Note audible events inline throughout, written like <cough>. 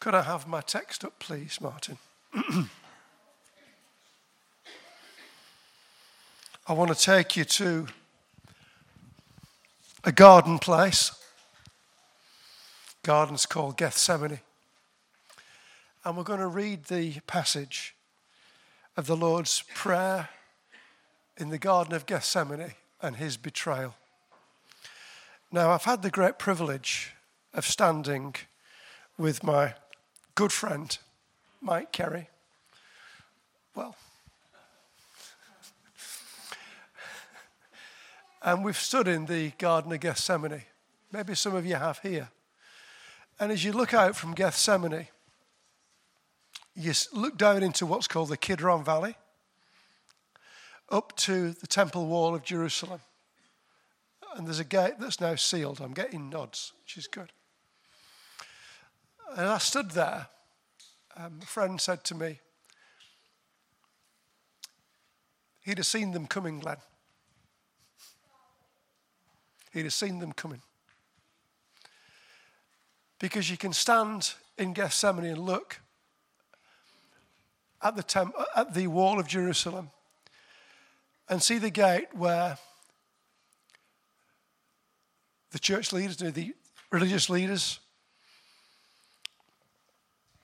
Could I have my text up, please, Martin? <clears throat> I want to take you to a garden place. Garden's called Gethsemane. And we're going to read the passage of the Lord's Prayer in the Garden of Gethsemane and his betrayal. Now, I've had the great privilege of standing with my good friend, Mike Kerry. Well, and we've stood in the Garden of Gethsemane. Maybe some of you have here. And as you look out from Gethsemane, you look down into what's called the Kidron Valley, up to the temple wall of Jerusalem. And there's a gate that's now sealed. I'm getting nods, which is good. And I stood there. Um, a friend said to me, he'd have seen them coming, Glen. He'd have seen them coming. Because you can stand in Gethsemane and look at the, temp- at the wall of Jerusalem and see the gate where the church leaders, the religious leaders,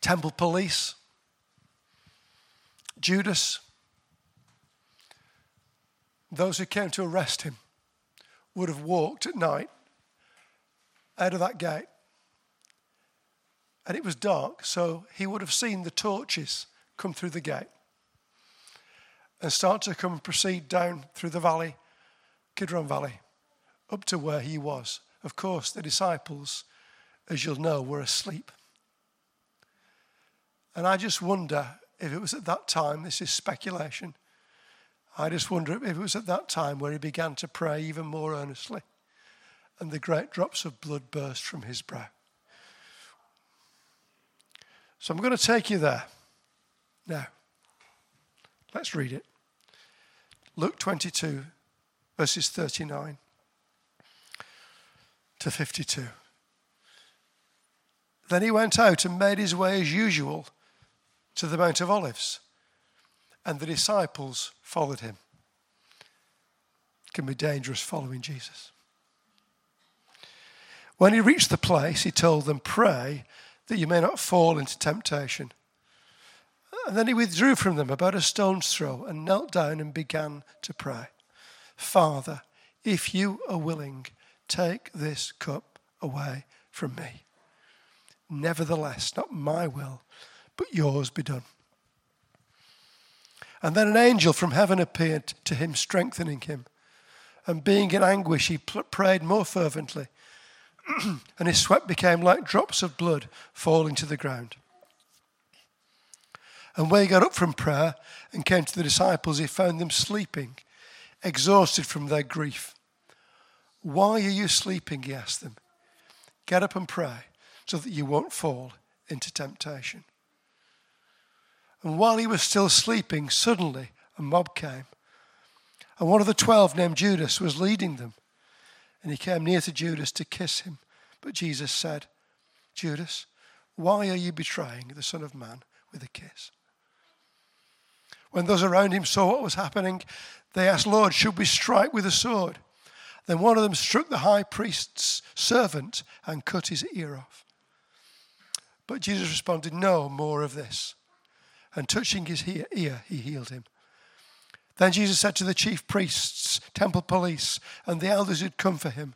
temple police, Judas, those who came to arrest him would have walked at night out of that gate. And it was dark, so he would have seen the torches come through the gate and start to come and proceed down through the valley, Kidron Valley, up to where he was. Of course, the disciples, as you'll know, were asleep. And I just wonder if it was at that time, this is speculation, I just wonder if it was at that time where he began to pray even more earnestly and the great drops of blood burst from his brow. So I'm going to take you there. Now, let's read it. Luke 22, verses 39 to 52. Then he went out and made his way as usual to the Mount of Olives and the disciples followed him. It can be dangerous following Jesus. When he reached the place, he told them, Pray that you may not fall into temptation. And then he withdrew from them about a stone's throw and knelt down and began to pray. Father, if you are willing, take this cup away from me. Nevertheless, not my will, but yours be done. And then an angel from heaven appeared to him, strengthening him. And being in anguish, he prayed more fervently. <clears throat> and his sweat became like drops of blood falling to the ground. And when he got up from prayer and came to the disciples, he found them sleeping, exhausted from their grief. Why are you sleeping? He asked them. Get up and pray so that you won't fall into temptation. And while he was still sleeping, suddenly a mob came. And one of the twelve, named Judas, was leading them. And he came near to Judas to kiss him. But Jesus said, Judas, why are you betraying the Son of Man with a kiss? When those around him saw what was happening, they asked, Lord, should we strike with a sword? Then one of them struck the high priest's servant and cut his ear off. But Jesus responded, No more of this and touching his ear, he healed him. Then Jesus said to the chief priests, temple police, and the elders who'd come for him,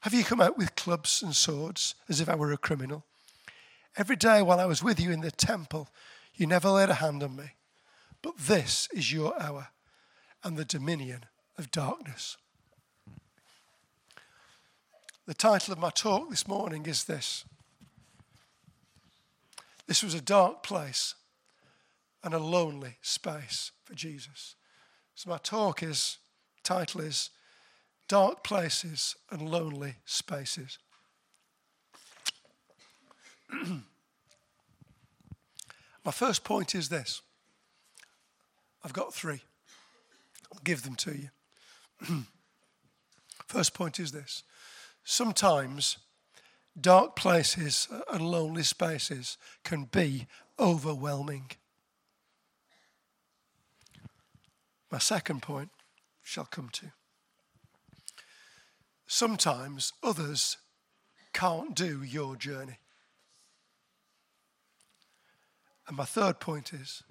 Have you come out with clubs and swords as if I were a criminal? Every day while I was with you in the temple, you never laid a hand on me. But this is your hour and the dominion of darkness. The title of my talk this morning is this This was a dark place and a lonely space for Jesus. So my talk is title is Dark Places and Lonely Spaces. <clears throat> my first point is this. I've got three. I'll give them to you. <clears throat> first point is this. Sometimes dark places and lonely spaces can be overwhelming. My second point shall come to. Sometimes others can't do your journey. And my third point is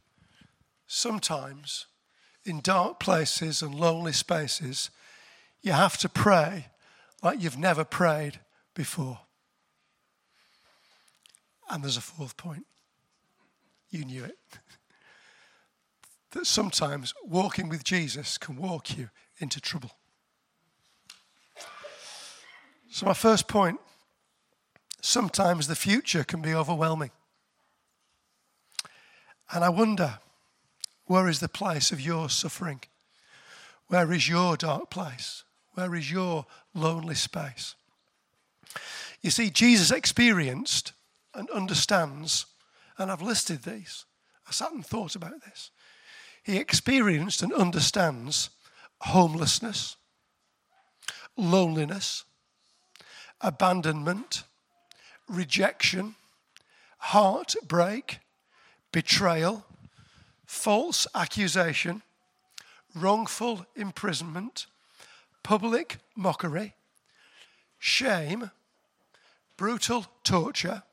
sometimes in dark places and lonely spaces, you have to pray like you've never prayed before. And there's a fourth point. You knew it. That sometimes walking with Jesus can walk you into trouble. So, my first point sometimes the future can be overwhelming. And I wonder where is the place of your suffering? Where is your dark place? Where is your lonely space? You see, Jesus experienced and understands, and I've listed these. I sat and thought about this. He experienced and understands homelessness, loneliness, abandonment, rejection, heartbreak, betrayal, false accusation, wrongful imprisonment, public mockery, shame, brutal torture,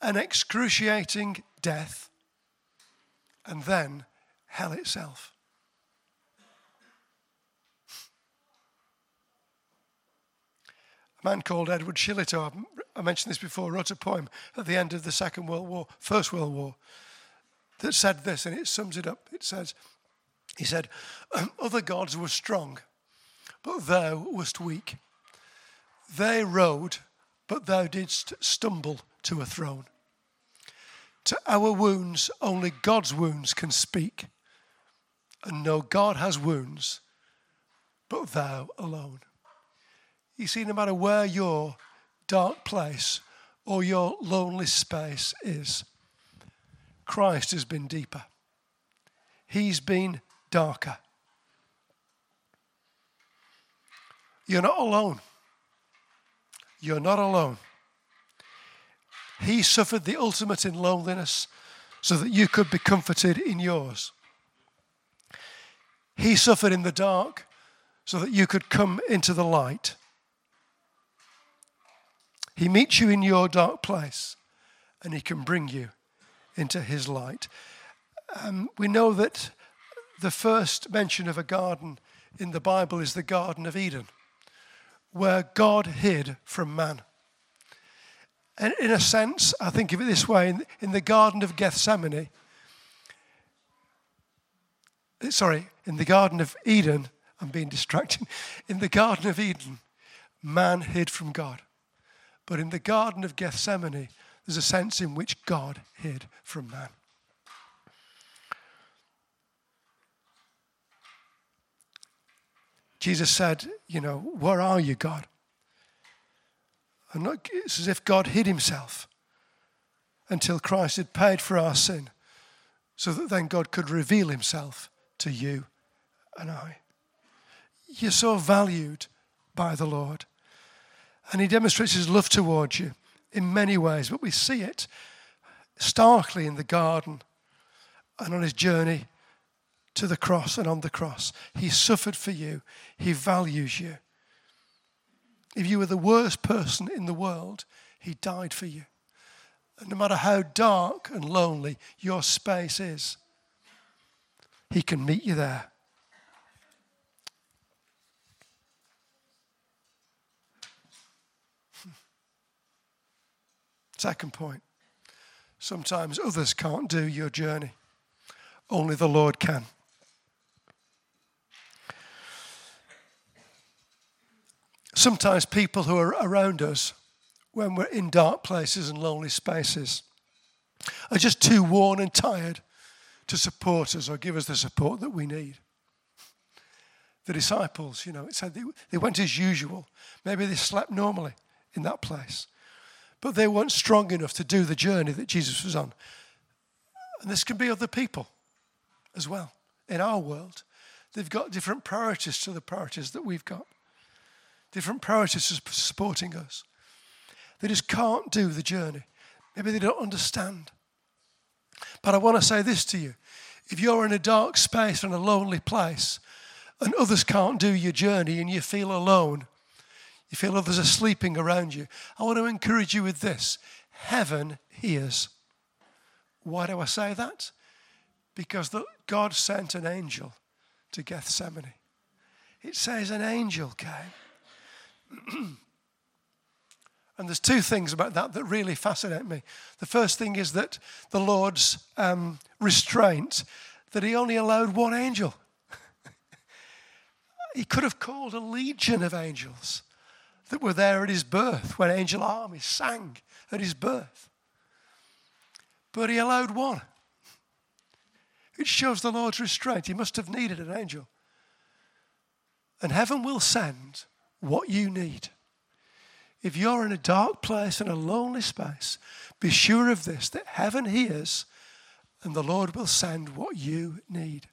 an excruciating death, and then hell itself. A man called Edward Shillito, I mentioned this before, wrote a poem at the end of the Second World War, First World War, that said this, and it sums it up. It says, he said, um, Other gods were strong, but thou wast weak. They rode, but thou didst stumble to a throne. To our wounds, only God's wounds can speak. And no God has wounds, but thou alone. You see, no matter where your dark place or your lonely space is, Christ has been deeper. He's been darker. You're not alone. You're not alone. He suffered the ultimate in loneliness so that you could be comforted in yours. He suffered in the dark so that you could come into the light. He meets you in your dark place and he can bring you into his light. Um, we know that the first mention of a garden in the Bible is the Garden of Eden, where God hid from man. And in a sense, I think of it this way in, in the Garden of Gethsemane, sorry, in the Garden of Eden, I'm being distracted. <laughs> In the Garden of Eden, man hid from God. But in the Garden of Gethsemane, there's a sense in which God hid from man. Jesus said, You know, where are you, God? And it's as if God hid himself until Christ had paid for our sin, so that then God could reveal himself to you and I. You're so valued by the Lord. And he demonstrates his love towards you in many ways, but we see it starkly in the garden and on his journey to the cross and on the cross. He suffered for you, he values you. If you were the worst person in the world, he died for you. And no matter how dark and lonely your space is, he can meet you there. <laughs> Second point sometimes others can't do your journey, only the Lord can. Sometimes people who are around us when we're in dark places and lonely spaces are just too worn and tired to support us or give us the support that we need. The disciples, you know, it said they, they went as usual. Maybe they slept normally in that place but they weren't strong enough to do the journey that Jesus was on. And this can be other people as well in our world. They've got different priorities to the priorities that we've got, different priorities to supporting us. They just can't do the journey. Maybe they don't understand. But I want to say this to you. If you're in a dark space and a lonely place and others can't do your journey and you feel alone, you feel others are sleeping around you, I want to encourage you with this heaven hears. Why do I say that? Because the, God sent an angel to Gethsemane. It says an angel came. <clears throat> And there's two things about that that really fascinate me. The first thing is that the Lord's um, restraint, that He only allowed one angel. <laughs> he could have called a legion of angels that were there at His birth when angel armies sang at His birth. But He allowed one. It shows the Lord's restraint. He must have needed an angel. And heaven will send what you need. If you're in a dark place, and a lonely space, be sure of this that heaven hears and the Lord will send what you need.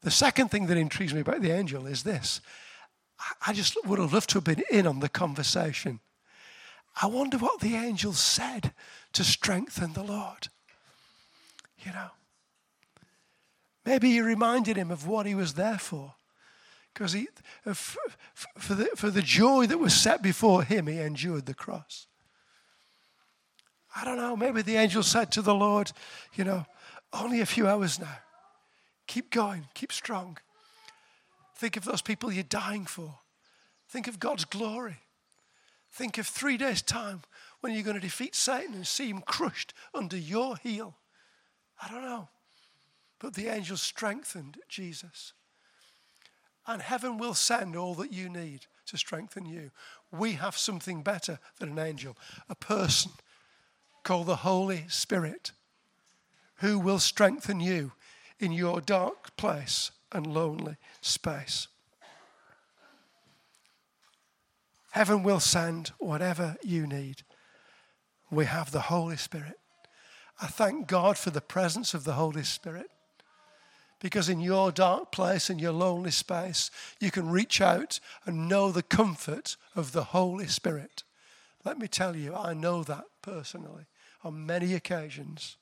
The second thing that intrigues me about the angel is this I just would have loved to have been in on the conversation. I wonder what the angel said to strengthen the Lord. You know, maybe he reminded him of what he was there for because uh, for, the, for the joy that was set before him, he endured the cross. I don't know, maybe the angel said to the Lord, you know, only a few hours now. Keep going, keep strong. Think of those people you're dying for. Think of God's glory. Think of three days' time when you're going to defeat Satan and see him crushed under your heel. I don't know. But the angel strengthened Jesus. And heaven will send all that you need to strengthen you. We have something better than an angel, a person called the Holy Spirit who will strengthen you in your dark place and lonely space. Heaven will send whatever you need. We have the Holy Spirit. I thank God for the presence of the Holy Spirit. Because in your dark place, in your lonely space, you can reach out and know the comfort of the Holy Spirit. Let me tell you, I know that personally on many occasions.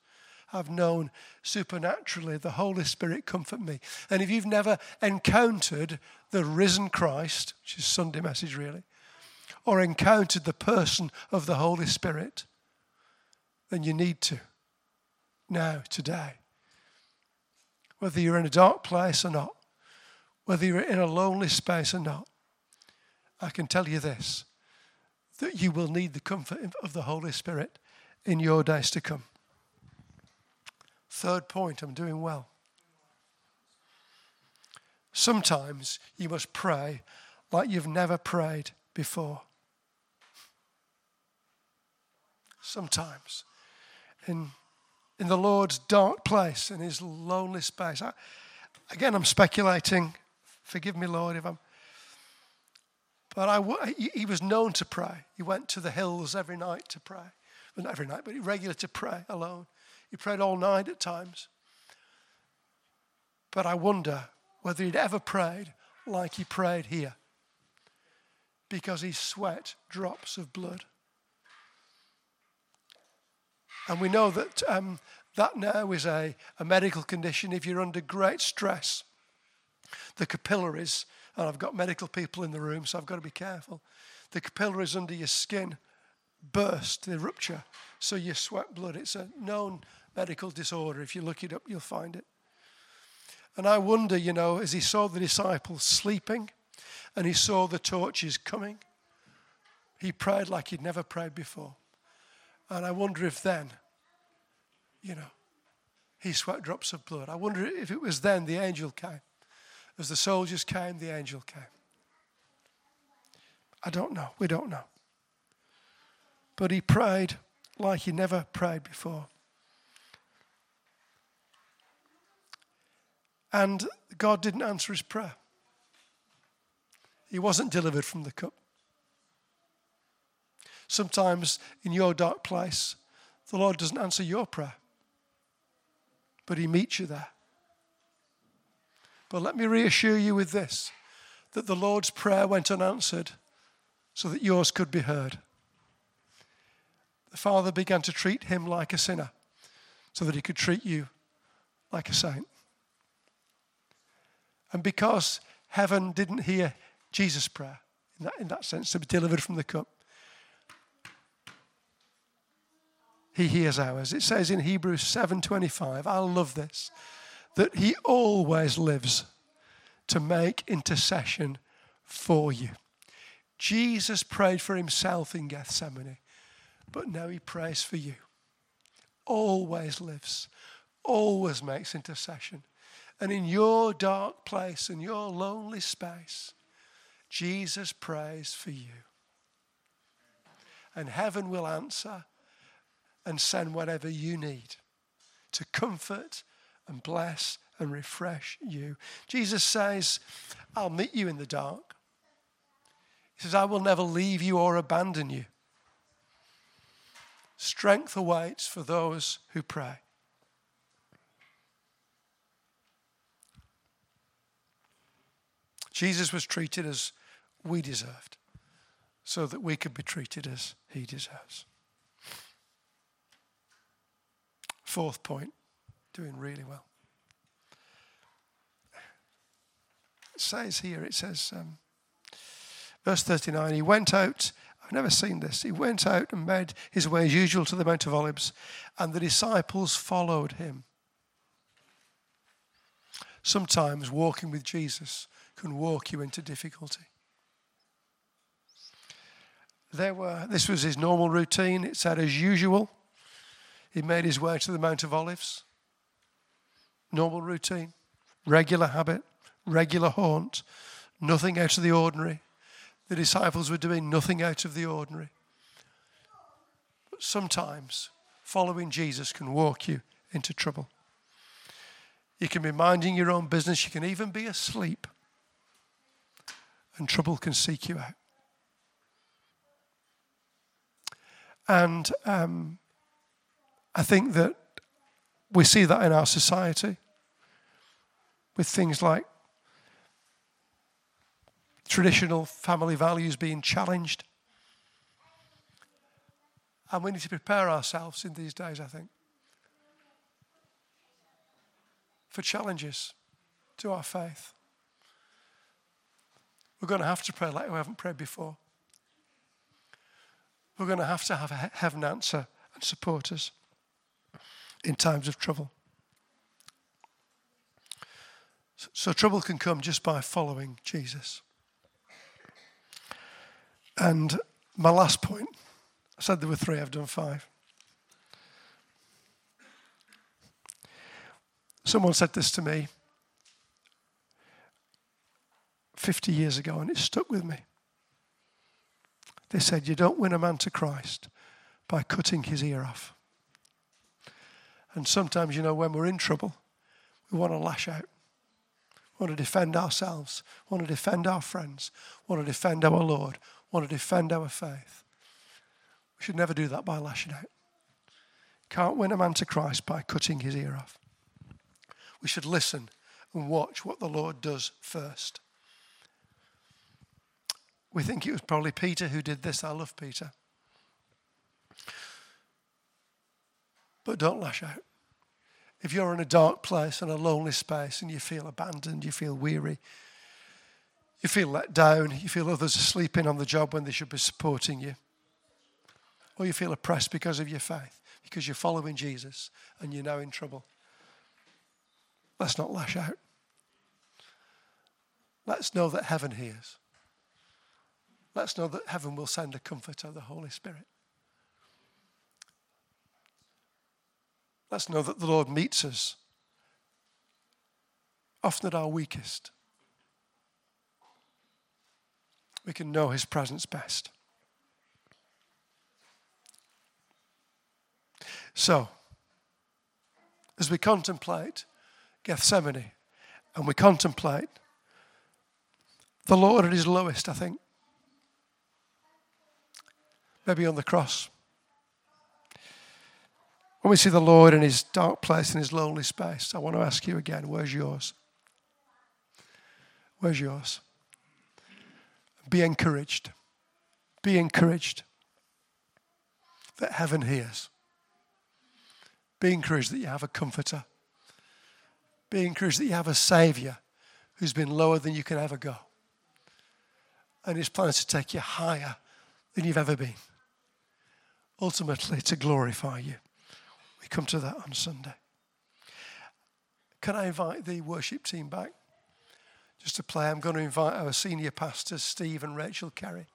I've known supernaturally the Holy Spirit comfort me. And if you've never encountered the risen Christ, which is Sunday message really, or encountered the person of the Holy Spirit, then you need to now, today whether you're in a dark place or not, whether you're in a lonely space or not, I can tell you this that you will need the comfort of the Holy Spirit in your days to come. Third point, I'm doing well. Sometimes you must pray like you've never prayed before. Sometimes. In in the Lord's dark place, in his lonely space. I, again, I'm speculating. Forgive me, Lord, if I'm. But I, he was known to pray. He went to the hills every night to pray. Well, not every night, but regular to pray alone. He prayed all night at times. But I wonder whether he'd ever prayed like he prayed here because he sweat drops of blood. And we know that um, that now is a, a medical condition if you're under great stress. The capillaries, and I've got medical people in the room, so I've got to be careful. The capillaries under your skin burst, they rupture, so you sweat blood. It's a known medical disorder. If you look it up, you'll find it. And I wonder, you know, as he saw the disciples sleeping and he saw the torches coming, he prayed like he'd never prayed before. And I wonder if then, you know, he sweat drops of blood. I wonder if it was then the angel came. As the soldiers came, the angel came. I don't know. We don't know. But he prayed like he never prayed before. And God didn't answer his prayer. He wasn't delivered from the cup. Sometimes in your dark place, the Lord doesn't answer your prayer, but He meets you there. But let me reassure you with this that the Lord's prayer went unanswered so that yours could be heard. the Father began to treat him like a sinner so that he could treat you like a saint. And because heaven didn't hear Jesus' prayer, in that, in that sense, to be delivered from the cup, he hears ours. It says in Hebrews 7:25, I love this, that he always lives to make intercession for you. Jesus prayed for himself in Gethsemane, but now he prays for you. Always lives, always makes intercession. And in your dark place and your lonely space, Jesus prays for you. And heaven will answer and send whatever you need to comfort and bless and refresh you. Jesus says, I'll meet you in the dark. He says, I will never leave you or abandon you. Strength awaits for those who pray. Jesus was treated as we deserved so that we could be treated as he deserves. Fourth point, doing really well. It says here, it says, um, verse 39, he went out. I've never seen this. He went out and made his way as usual to the Mount of Olives, and the disciples followed him. Sometimes walking with Jesus can walk you into difficulty. There were, this was his normal routine. It said, as usual, he made his way to the Mount of Olives. Normal routine, regular habit, regular haunt, nothing out of the ordinary. The disciples were doing nothing out of the ordinary. But sometimes following Jesus can walk you into trouble. You can be minding your own business, you can even be asleep, and trouble can seek you out. And um, I think that we see that in our society with things like traditional family values being challenged. And we need to prepare ourselves in these days, I think, for challenges to our faith. We're going to have to pray like we haven't prayed before. We're going to have to have heaven answer and support us in times of trouble. So, trouble can come just by following Jesus. And my last point I said there were three, I've done five. Someone said this to me 50 years ago, and it stuck with me. They said, You don't win a man to Christ by cutting his ear off. And sometimes, you know, when we're in trouble, we want to lash out. We want to defend ourselves, we want to defend our friends, we want to defend our Lord, we want to defend our faith. We should never do that by lashing out. Can't win a man to Christ by cutting his ear off. We should listen and watch what the Lord does first. We think it was probably Peter who did this. I love Peter. But don't lash out. If you're in a dark place and a lonely space and you feel abandoned, you feel weary, you feel let down, you feel others are sleeping on the job when they should be supporting you, or you feel oppressed because of your faith, because you're following Jesus and you're now in trouble, let's not lash out. Let's know that heaven hears. Let's know that heaven will send a comforter, the Holy Spirit. Let's know that the Lord meets us often at our weakest. We can know His presence best. So, as we contemplate Gethsemane and we contemplate the Lord at His lowest, I think, maybe on the cross. When we see the Lord in his dark place, in his lonely space, I want to ask you again where's yours? Where's yours? Be encouraged. Be encouraged. that heaven hears. Be encouraged that you have a comforter. Be encouraged that you have a Savior who's been lower than you can ever go. And His plans to take you higher than you've ever been. Ultimately, to glorify you. We come to that on Sunday. Can I invite the worship team back? Just to play, I'm going to invite our senior pastors, Steve and Rachel Carey,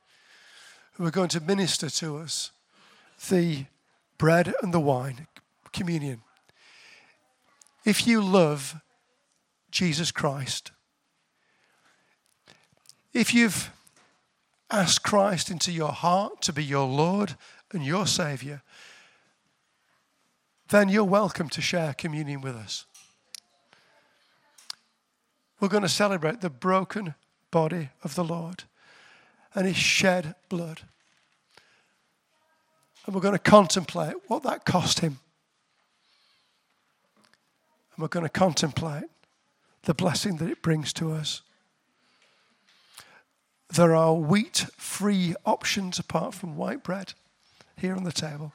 who are going to minister to us the bread and the wine, communion. If you love Jesus Christ, if you've asked Christ into your heart to be your Lord and your Savior, then you're welcome to share communion with us. We're going to celebrate the broken body of the Lord and his shed blood. And we're going to contemplate what that cost him. And we're going to contemplate the blessing that it brings to us. There are wheat free options apart from white bread here on the table.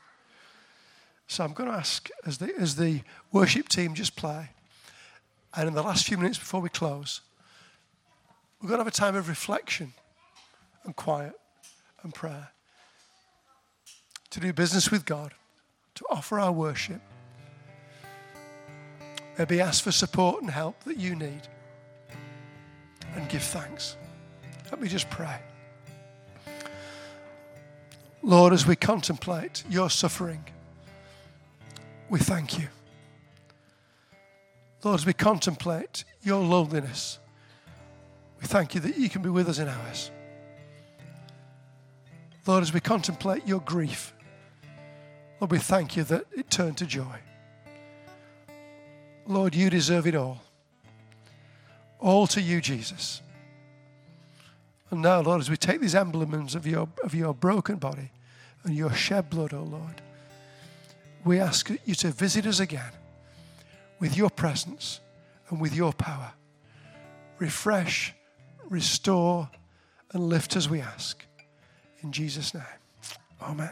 So I'm going to ask as the, as the worship team just play, and in the last few minutes before we close, we're going to have a time of reflection and quiet and prayer to do business with God, to offer our worship. Maybe ask for support and help that you need and give thanks. Let me just pray. Lord, as we contemplate your suffering, we thank you. Lord, as we contemplate your loneliness, we thank you that you can be with us in ours. Lord, as we contemplate your grief, Lord, we thank you that it turned to joy. Lord, you deserve it all. All to you, Jesus. And now, Lord, as we take these emblems of your, of your broken body and your shed blood, oh Lord, we ask you to visit us again with your presence and with your power. Refresh, restore, and lift as we ask. In Jesus' name, amen.